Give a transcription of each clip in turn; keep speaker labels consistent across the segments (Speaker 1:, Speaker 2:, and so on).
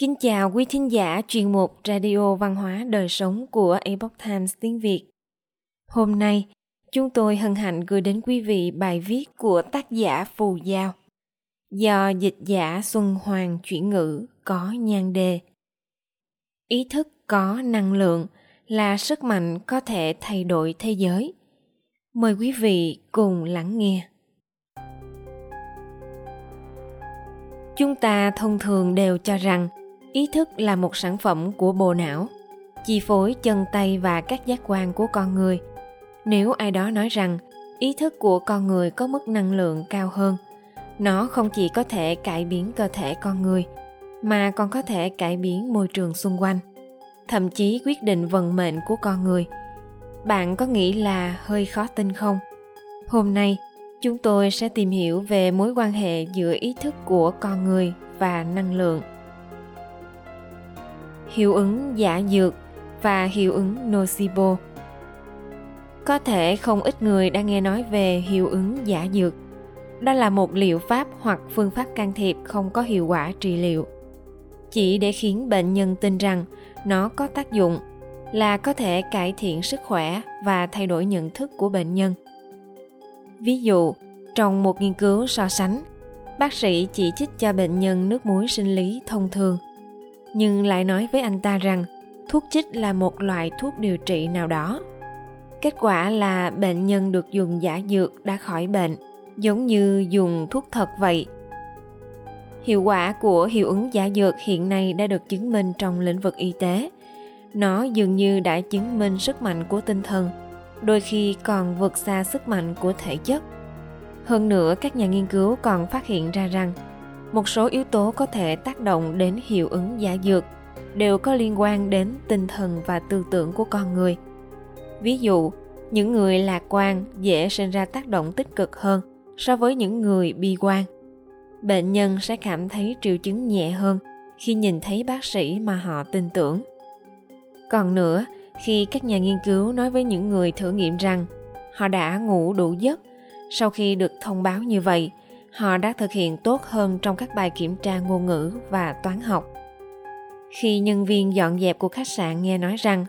Speaker 1: Kính chào quý thính giả chuyên mục Radio Văn hóa Đời Sống của Epoch Times tiếng Việt. Hôm nay, chúng tôi hân hạnh gửi đến quý vị bài viết của tác giả Phù Giao do dịch giả Xuân Hoàng chuyển ngữ có nhan đề. Ý thức có năng lượng là sức mạnh có thể thay đổi thế giới. Mời quý vị cùng lắng nghe. Chúng ta thông thường đều cho rằng ý thức là một sản phẩm của bộ não, chi phối chân tay và các giác quan của con người. Nếu ai đó nói rằng ý thức của con người có mức năng lượng cao hơn, nó không chỉ có thể cải biến cơ thể con người, mà còn có thể cải biến môi trường xung quanh, thậm chí quyết định vận mệnh của con người. Bạn có nghĩ là hơi khó tin không? Hôm nay, chúng tôi sẽ tìm hiểu về mối quan hệ giữa ý thức của con người và năng lượng hiệu ứng giả dược và hiệu ứng nocebo. Có thể không ít người đã nghe nói về hiệu ứng giả dược. Đó là một liệu pháp hoặc phương pháp can thiệp không có hiệu quả trị liệu. Chỉ để khiến bệnh nhân tin rằng nó có tác dụng là có thể cải thiện sức khỏe và thay đổi nhận thức của bệnh nhân. Ví dụ, trong một nghiên cứu so sánh, bác sĩ chỉ trích cho bệnh nhân nước muối sinh lý thông thường – nhưng lại nói với anh ta rằng thuốc chích là một loại thuốc điều trị nào đó. Kết quả là bệnh nhân được dùng giả dược đã khỏi bệnh, giống như dùng thuốc thật vậy. Hiệu quả của hiệu ứng giả dược hiện nay đã được chứng minh trong lĩnh vực y tế. Nó dường như đã chứng minh sức mạnh của tinh thần, đôi khi còn vượt xa sức mạnh của thể chất. Hơn nữa, các nhà nghiên cứu còn phát hiện ra rằng một số yếu tố có thể tác động đến hiệu ứng giả dược đều có liên quan đến tinh thần và tư tưởng của con người. Ví dụ, những người lạc quan dễ sinh ra tác động tích cực hơn so với những người bi quan. Bệnh nhân sẽ cảm thấy triệu chứng nhẹ hơn khi nhìn thấy bác sĩ mà họ tin tưởng. Còn nữa, khi các nhà nghiên cứu nói với những người thử nghiệm rằng họ đã ngủ đủ giấc sau khi được thông báo như vậy họ đã thực hiện tốt hơn trong các bài kiểm tra ngôn ngữ và toán học. Khi nhân viên dọn dẹp của khách sạn nghe nói rằng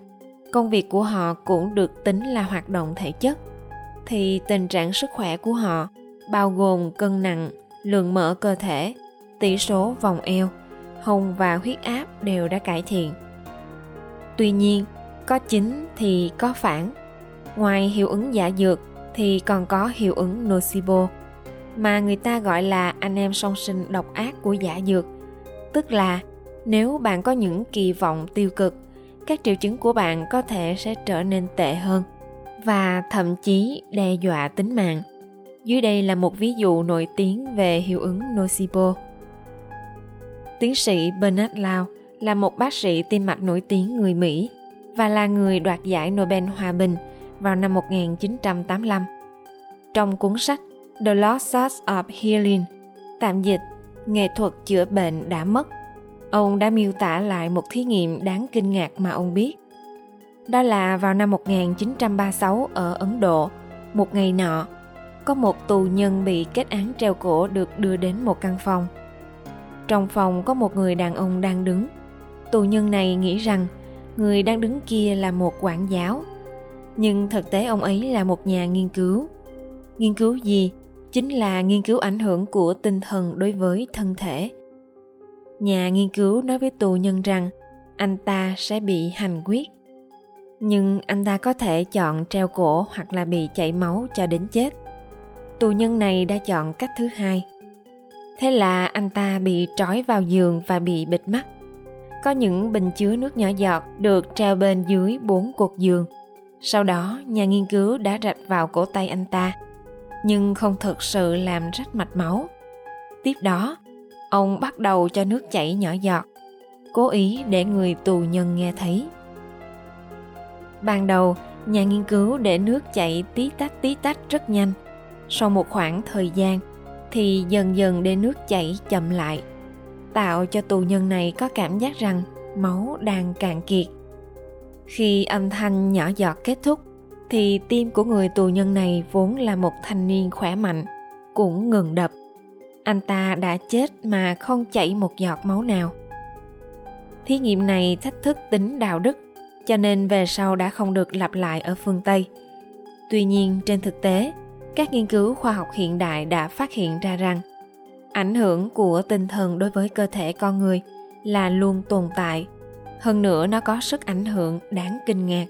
Speaker 1: công việc của họ cũng được tính là hoạt động thể chất, thì tình trạng sức khỏe của họ bao gồm cân nặng, lượng mỡ cơ thể, tỷ số vòng eo hồng và huyết áp đều đã cải thiện. Tuy nhiên, có chính thì có phản. Ngoài hiệu ứng giả dược thì còn có hiệu ứng nocebo mà người ta gọi là anh em song sinh độc ác của giả dược. Tức là, nếu bạn có những kỳ vọng tiêu cực, các triệu chứng của bạn có thể sẽ trở nên tệ hơn và thậm chí đe dọa tính mạng. Dưới đây là một ví dụ nổi tiếng về hiệu ứng nocebo. Tiến sĩ bernard lau là một bác sĩ tim mạch nổi tiếng người mỹ và là người đoạt giải Nobel Hòa bình vào năm 1985. Trong cuốn sách The Lost Art of Healing, tạm dịch, nghệ thuật chữa bệnh đã mất. Ông đã miêu tả lại một thí nghiệm đáng kinh ngạc mà ông biết. Đó là vào năm 1936 ở Ấn Độ, một ngày nọ, có một tù nhân bị kết án treo cổ được đưa đến một căn phòng. Trong phòng có một người đàn ông đang đứng. Tù nhân này nghĩ rằng người đang đứng kia là một quản giáo. Nhưng thực tế ông ấy là một nhà nghiên cứu. Nghiên cứu gì? Chính là nghiên cứu ảnh hưởng của tinh thần đối với thân thể. Nhà nghiên cứu nói với tù nhân rằng anh ta sẽ bị hành quyết, nhưng anh ta có thể chọn treo cổ hoặc là bị chảy máu cho đến chết. Tù nhân này đã chọn cách thứ hai. Thế là anh ta bị trói vào giường và bị bịt mắt. Có những bình chứa nước nhỏ giọt được treo bên dưới bốn cột giường. Sau đó, nhà nghiên cứu đã rạch vào cổ tay anh ta nhưng không thực sự làm rách mạch máu. Tiếp đó, ông bắt đầu cho nước chảy nhỏ giọt, cố ý để người tù nhân nghe thấy. Ban đầu, nhà nghiên cứu để nước chảy tí tách tí tách rất nhanh. Sau một khoảng thời gian, thì dần dần để nước chảy chậm lại, tạo cho tù nhân này có cảm giác rằng máu đang cạn kiệt. Khi âm thanh nhỏ giọt kết thúc, thì tim của người tù nhân này vốn là một thanh niên khỏe mạnh cũng ngừng đập. Anh ta đã chết mà không chảy một giọt máu nào. Thí nghiệm này thách thức tính đạo đức, cho nên về sau đã không được lặp lại ở phương Tây. Tuy nhiên, trên thực tế, các nghiên cứu khoa học hiện đại đã phát hiện ra rằng ảnh hưởng của tinh thần đối với cơ thể con người là luôn tồn tại. Hơn nữa nó có sức ảnh hưởng đáng kinh ngạc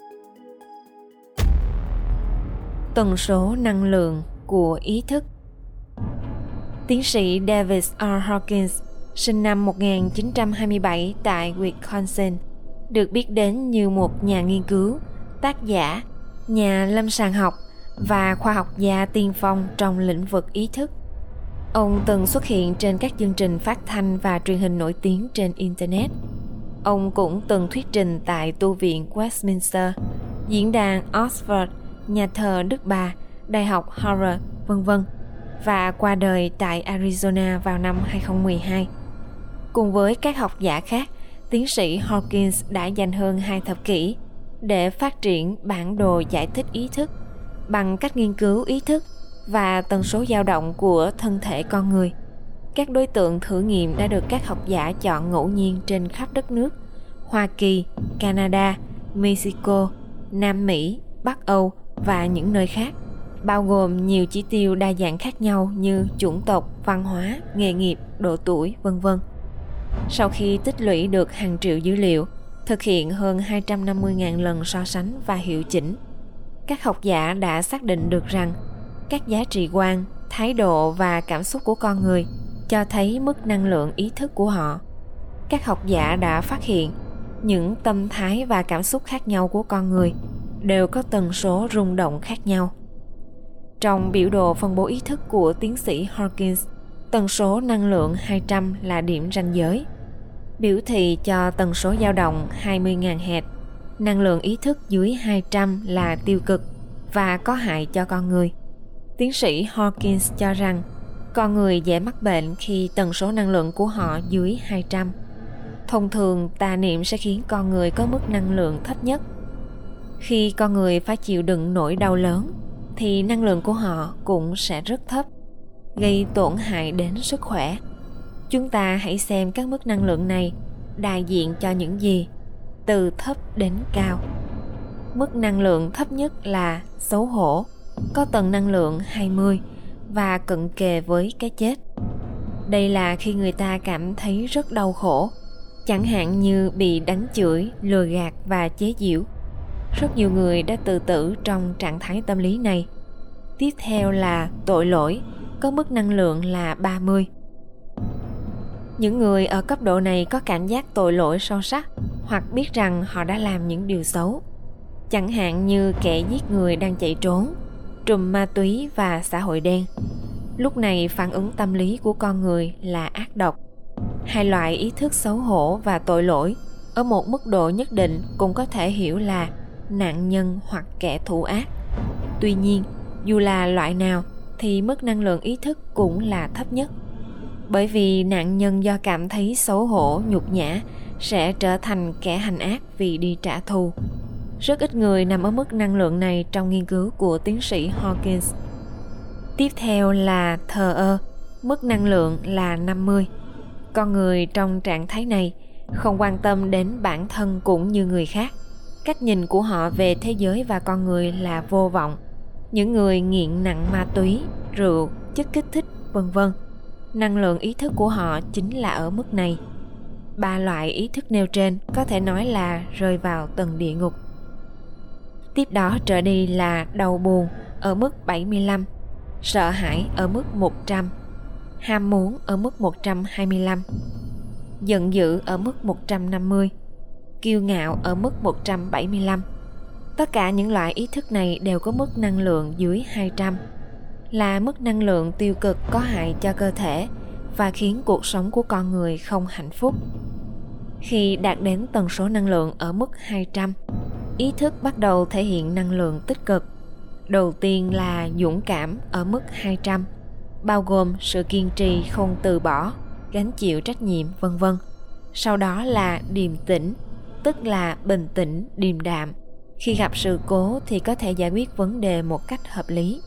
Speaker 1: tần số năng lượng của ý thức Tiến sĩ David R. Hawkins, sinh năm 1927 tại Wisconsin, được biết đến như một nhà nghiên cứu, tác giả, nhà lâm sàng học và khoa học gia tiên phong trong lĩnh vực ý thức. Ông từng xuất hiện trên các chương trình phát thanh và truyền hình nổi tiếng trên Internet. Ông cũng từng thuyết trình tại tu viện Westminster, diễn đàn Oxford, nhà thờ Đức Bà, Đại học Harvard, vân vân và qua đời tại Arizona vào năm 2012. Cùng với các học giả khác, tiến sĩ Hawkins đã dành hơn hai thập kỷ để phát triển bản đồ giải thích ý thức bằng cách nghiên cứu ý thức và tần số dao động của thân thể con người. Các đối tượng thử nghiệm đã được các học giả chọn ngẫu nhiên trên khắp đất nước Hoa Kỳ, Canada, Mexico, Nam Mỹ, Bắc Âu và những nơi khác, bao gồm nhiều chỉ tiêu đa dạng khác nhau như chủng tộc, văn hóa, nghề nghiệp, độ tuổi, vân vân. Sau khi tích lũy được hàng triệu dữ liệu, thực hiện hơn 250.000 lần so sánh và hiệu chỉnh, các học giả đã xác định được rằng các giá trị quan thái độ và cảm xúc của con người cho thấy mức năng lượng ý thức của họ các học giả đã phát hiện những tâm thái và cảm xúc khác nhau của con người đều có tần số rung động khác nhau trong biểu đồ phân bố ý thức của tiến sĩ Hawkins, tần số năng lượng 200 là điểm ranh giới. Biểu thị cho tần số dao động 20.000 Hz. Năng lượng ý thức dưới 200 là tiêu cực và có hại cho con người. Tiến sĩ Hawkins cho rằng con người dễ mắc bệnh khi tần số năng lượng của họ dưới 200. Thông thường, tà niệm sẽ khiến con người có mức năng lượng thấp nhất. Khi con người phải chịu đựng nỗi đau lớn, thì năng lượng của họ cũng sẽ rất thấp, gây tổn hại đến sức khỏe. Chúng ta hãy xem các mức năng lượng này đại diện cho những gì, từ thấp đến cao. Mức năng lượng thấp nhất là xấu hổ, có tầng năng lượng 20 và cận kề với cái chết. Đây là khi người ta cảm thấy rất đau khổ, chẳng hạn như bị đánh chửi, lừa gạt và chế giễu. Rất nhiều người đã tự tử trong trạng thái tâm lý này. Tiếp theo là tội lỗi, có mức năng lượng là 30. Những người ở cấp độ này có cảm giác tội lỗi sâu sắc hoặc biết rằng họ đã làm những điều xấu. Chẳng hạn như kẻ giết người đang chạy trốn, trùm ma túy và xã hội đen. Lúc này phản ứng tâm lý của con người là ác độc. Hai loại ý thức xấu hổ và tội lỗi ở một mức độ nhất định cũng có thể hiểu là nạn nhân hoặc kẻ thù ác. Tuy nhiên, dù là loại nào thì mức năng lượng ý thức cũng là thấp nhất. Bởi vì nạn nhân do cảm thấy xấu hổ, nhục nhã sẽ trở thành kẻ hành ác vì đi trả thù. Rất ít người nằm ở mức năng lượng này trong nghiên cứu của tiến sĩ Hawkins. Tiếp theo là thờ ơ, mức năng lượng là 50. Con người trong trạng thái này không quan tâm đến bản thân cũng như người khác. Cách nhìn của họ về thế giới và con người là vô vọng. Những người nghiện nặng ma túy, rượu, chất kích thích, vân vân. Năng lượng ý thức của họ chính là ở mức này. Ba loại ý thức nêu trên có thể nói là rơi vào tầng địa ngục Tiếp đó trở đi là đau buồn ở mức 75, sợ hãi ở mức 100, ham muốn ở mức 125, giận dữ ở mức 150, kiêu ngạo ở mức 175. Tất cả những loại ý thức này đều có mức năng lượng dưới 200, là mức năng lượng tiêu cực có hại cho cơ thể và khiến cuộc sống của con người không hạnh phúc. Khi đạt đến tần số năng lượng ở mức 200, ý thức bắt đầu thể hiện năng lượng tích cực. Đầu tiên là dũng cảm ở mức 200, bao gồm sự kiên trì không từ bỏ, gánh chịu trách nhiệm vân vân. Sau đó là điềm tĩnh, tức là bình tĩnh, điềm đạm. Khi gặp sự cố thì có thể giải quyết vấn đề một cách hợp lý.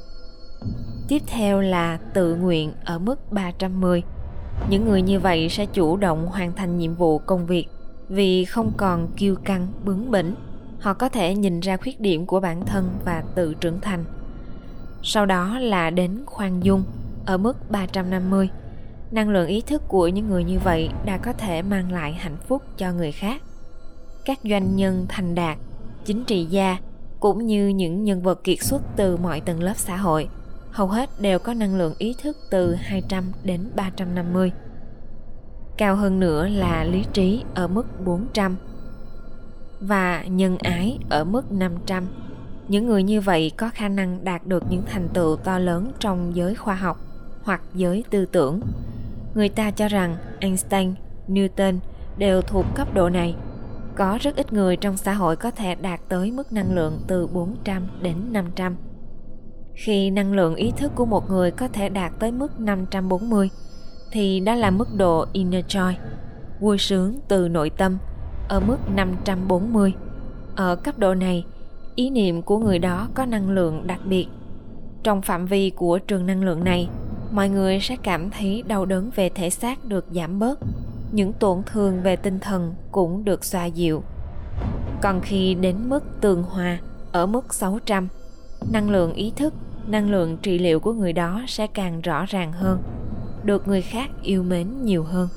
Speaker 1: Tiếp theo là tự nguyện ở mức 310. Những người như vậy sẽ chủ động hoàn thành nhiệm vụ công việc vì không còn kiêu căng bướng bỉnh họ có thể nhìn ra khuyết điểm của bản thân và tự trưởng thành sau đó là đến khoan dung ở mức 350 năng lượng ý thức của những người như vậy đã có thể mang lại hạnh phúc cho người khác các doanh nhân thành đạt chính trị gia cũng như những nhân vật kiệt xuất từ mọi tầng lớp xã hội hầu hết đều có năng lượng ý thức từ 200 đến 350. Cao hơn nữa là lý trí ở mức 400 và nhân ái ở mức 500. Những người như vậy có khả năng đạt được những thành tựu to lớn trong giới khoa học hoặc giới tư tưởng. Người ta cho rằng Einstein, Newton đều thuộc cấp độ này. Có rất ít người trong xã hội có thể đạt tới mức năng lượng từ 400 đến 500. Khi năng lượng ý thức của một người có thể đạt tới mức 540 thì đó là mức độ inner joy, vui sướng từ nội tâm ở mức 540. Ở cấp độ này, ý niệm của người đó có năng lượng đặc biệt. Trong phạm vi của trường năng lượng này, mọi người sẽ cảm thấy đau đớn về thể xác được giảm bớt, những tổn thương về tinh thần cũng được xoa dịu. Còn khi đến mức tường hòa ở mức 600, năng lượng ý thức, năng lượng trị liệu của người đó sẽ càng rõ ràng hơn, được người khác yêu mến nhiều hơn.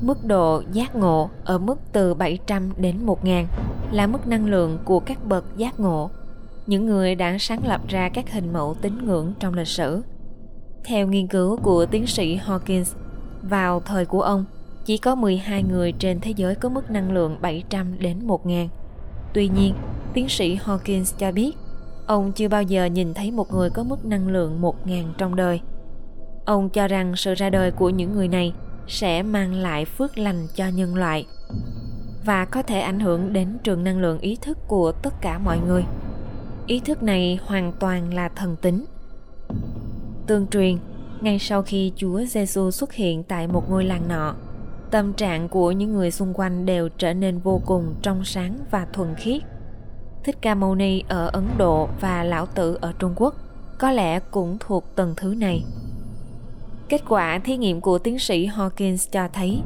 Speaker 1: Mức độ giác ngộ ở mức từ 700 đến 1000 là mức năng lượng của các bậc giác ngộ, những người đã sáng lập ra các hình mẫu tín ngưỡng trong lịch sử. Theo nghiên cứu của tiến sĩ Hawkins, vào thời của ông, chỉ có 12 người trên thế giới có mức năng lượng 700 đến 1000. Tuy nhiên, tiến sĩ Hawkins cho biết, ông chưa bao giờ nhìn thấy một người có mức năng lượng 1000 trong đời. Ông cho rằng sự ra đời của những người này sẽ mang lại phước lành cho nhân loại và có thể ảnh hưởng đến trường năng lượng ý thức của tất cả mọi người. Ý thức này hoàn toàn là thần tính. Tương truyền, ngay sau khi Chúa Giêsu xuất hiện tại một ngôi làng nọ, tâm trạng của những người xung quanh đều trở nên vô cùng trong sáng và thuần khiết. Thích Ca Mâu Ni ở Ấn Độ và Lão Tử ở Trung Quốc có lẽ cũng thuộc tầng thứ này. Kết quả thí nghiệm của tiến sĩ Hawkins cho thấy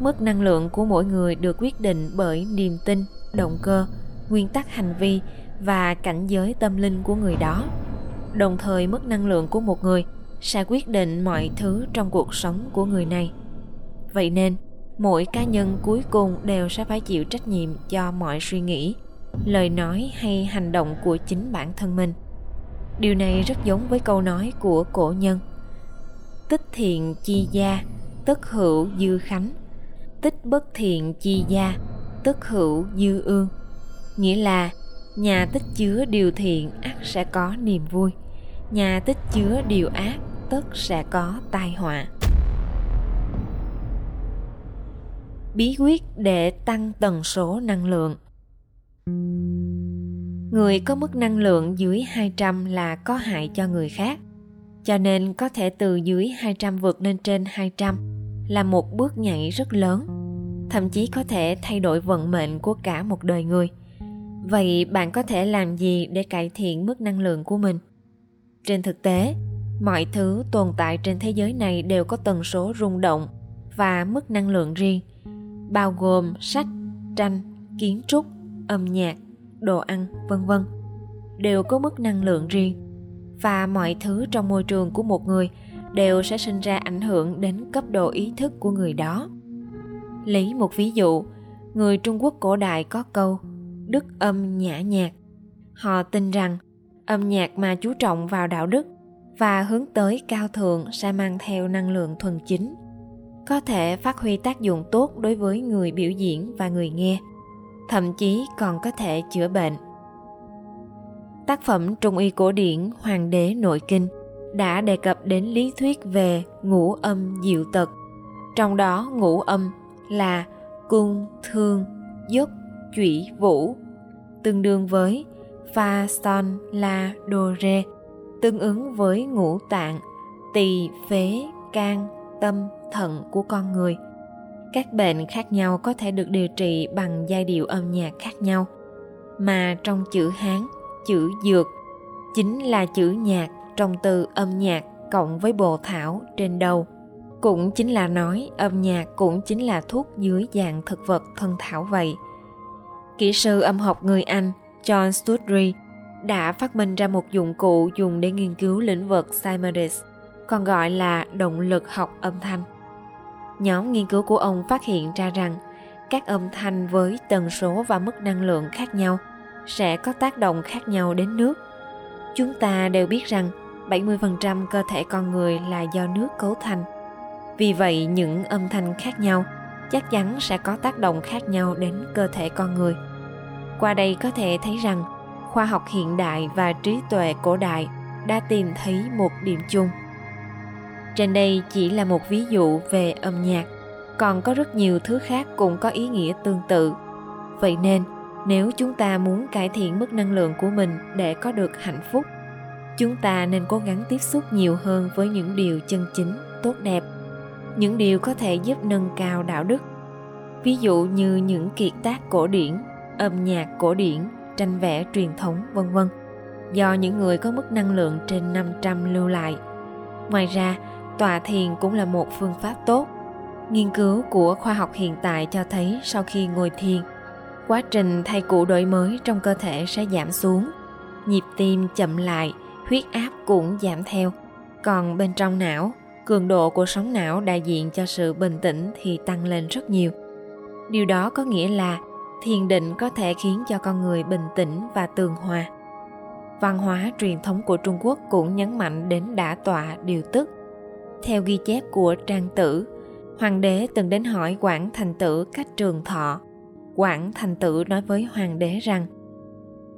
Speaker 1: mức năng lượng của mỗi người được quyết định bởi niềm tin, động cơ, nguyên tắc hành vi và cảnh giới tâm linh của người đó. Đồng thời mức năng lượng của một người sẽ quyết định mọi thứ trong cuộc sống của người này. Vậy nên, mỗi cá nhân cuối cùng đều sẽ phải chịu trách nhiệm cho mọi suy nghĩ, lời nói hay hành động của chính bản thân mình. Điều này rất giống với câu nói của cổ nhân – tích thiện chi gia tức hữu dư khánh tích bất thiện chi gia tức hữu dư ương nghĩa là nhà tích chứa điều thiện ắt sẽ có niềm vui nhà tích chứa điều ác tất sẽ có tai họa bí quyết để tăng tần số năng lượng người có mức năng lượng dưới 200 là có hại cho người khác cho nên có thể từ dưới 200 vượt lên trên 200 là một bước nhảy rất lớn, thậm chí có thể thay đổi vận mệnh của cả một đời người. Vậy bạn có thể làm gì để cải thiện mức năng lượng của mình? Trên thực tế, mọi thứ tồn tại trên thế giới này đều có tần số rung động và mức năng lượng riêng, bao gồm sách, tranh, kiến trúc, âm nhạc, đồ ăn, vân vân, đều có mức năng lượng riêng. Và mọi thứ trong môi trường của một người đều sẽ sinh ra ảnh hưởng đến cấp độ ý thức của người đó. Lấy một ví dụ người trung quốc cổ đại có câu đức âm nhã nhạc họ tin rằng âm nhạc mà chú trọng vào đạo đức và hướng tới cao thượng sẽ mang theo năng lượng thuần chính có thể phát huy tác dụng tốt đối với người biểu diễn và người nghe thậm chí còn có thể chữa bệnh Tác phẩm trung y cổ điển Hoàng đế nội kinh đã đề cập đến lý thuyết về ngũ âm diệu tật. Trong đó ngũ âm là cung, thương, dốc, chủy, vũ, tương đương với fa, son, la, do, re, tương ứng với ngũ tạng, tỳ, phế, can, tâm, thận của con người. Các bệnh khác nhau có thể được điều trị bằng giai điệu âm nhạc khác nhau, mà trong chữ Hán chữ dược chính là chữ nhạc trong từ âm nhạc cộng với bồ thảo trên đầu cũng chính là nói âm nhạc cũng chính là thuốc dưới dạng thực vật thân thảo vậy. Kỹ sư âm học người Anh John Studry đã phát minh ra một dụng cụ dùng để nghiên cứu lĩnh vực cymatics, còn gọi là động lực học âm thanh. Nhóm nghiên cứu của ông phát hiện ra rằng các âm thanh với tần số và mức năng lượng khác nhau sẽ có tác động khác nhau đến nước. Chúng ta đều biết rằng 70% cơ thể con người là do nước cấu thành. Vì vậy, những âm thanh khác nhau chắc chắn sẽ có tác động khác nhau đến cơ thể con người. Qua đây có thể thấy rằng khoa học hiện đại và trí tuệ cổ đại đã tìm thấy một điểm chung. Trên đây chỉ là một ví dụ về âm nhạc, còn có rất nhiều thứ khác cũng có ý nghĩa tương tự. Vậy nên, nếu chúng ta muốn cải thiện mức năng lượng của mình để có được hạnh phúc chúng ta nên cố gắng tiếp xúc nhiều hơn với những điều chân chính tốt đẹp những điều có thể giúp nâng cao đạo đức ví dụ như những kiệt tác cổ điển âm nhạc cổ điển tranh vẽ truyền thống vân vân do những người có mức năng lượng trên 500 lưu lại. Ngoài ra, tọa thiền cũng là một phương pháp tốt. Nghiên cứu của khoa học hiện tại cho thấy sau khi ngồi thiền, quá trình thay cũ đổi mới trong cơ thể sẽ giảm xuống, nhịp tim chậm lại huyết áp cũng giảm theo. Còn bên trong não, cường độ của sóng não đại diện cho sự bình tĩnh thì tăng lên rất nhiều. Điều đó có nghĩa là thiền định có thể khiến cho con người bình tĩnh và tường hòa. Văn hóa truyền thống của Trung Quốc cũng nhấn mạnh đến đả tọa điều tức. Theo ghi chép của Trang Tử, hoàng đế từng đến hỏi Quảng Thành Tử cách trường thọ. Quảng Thành Tử nói với hoàng đế rằng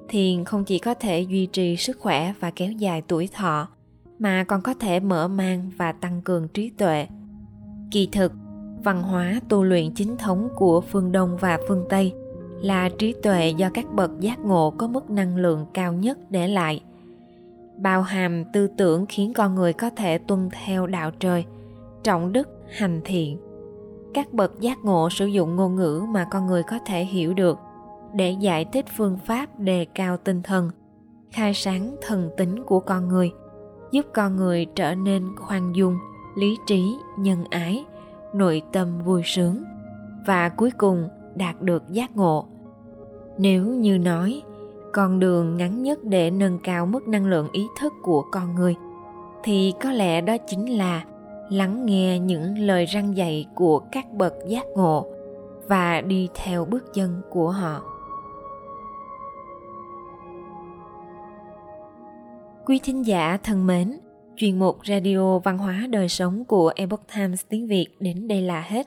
Speaker 1: thiền không chỉ có thể duy trì sức khỏe và kéo dài tuổi thọ mà còn có thể mở mang và tăng cường trí tuệ kỳ thực văn hóa tu luyện chính thống của phương đông và phương tây là trí tuệ do các bậc giác ngộ có mức năng lượng cao nhất để lại, bao hàm tư tưởng khiến con người có thể tuân theo đạo trời, trọng đức, hành thiện. Các bậc giác ngộ sử dụng ngôn ngữ mà con người có thể hiểu được để giải thích phương pháp đề cao tinh thần, khai sáng thần tính của con người, giúp con người trở nên khoan dung, lý trí, nhân ái, nội tâm vui sướng. Và cuối cùng đạt được giác ngộ nếu như nói con đường ngắn nhất để nâng cao mức năng lượng ý thức của con người thì có lẽ đó chính là lắng nghe những lời răng dạy của các bậc giác ngộ và đi theo bước chân của họ Quý thính giả thân mến, chuyên mục Radio Văn hóa Đời Sống của Epoch Times tiếng Việt đến đây là hết.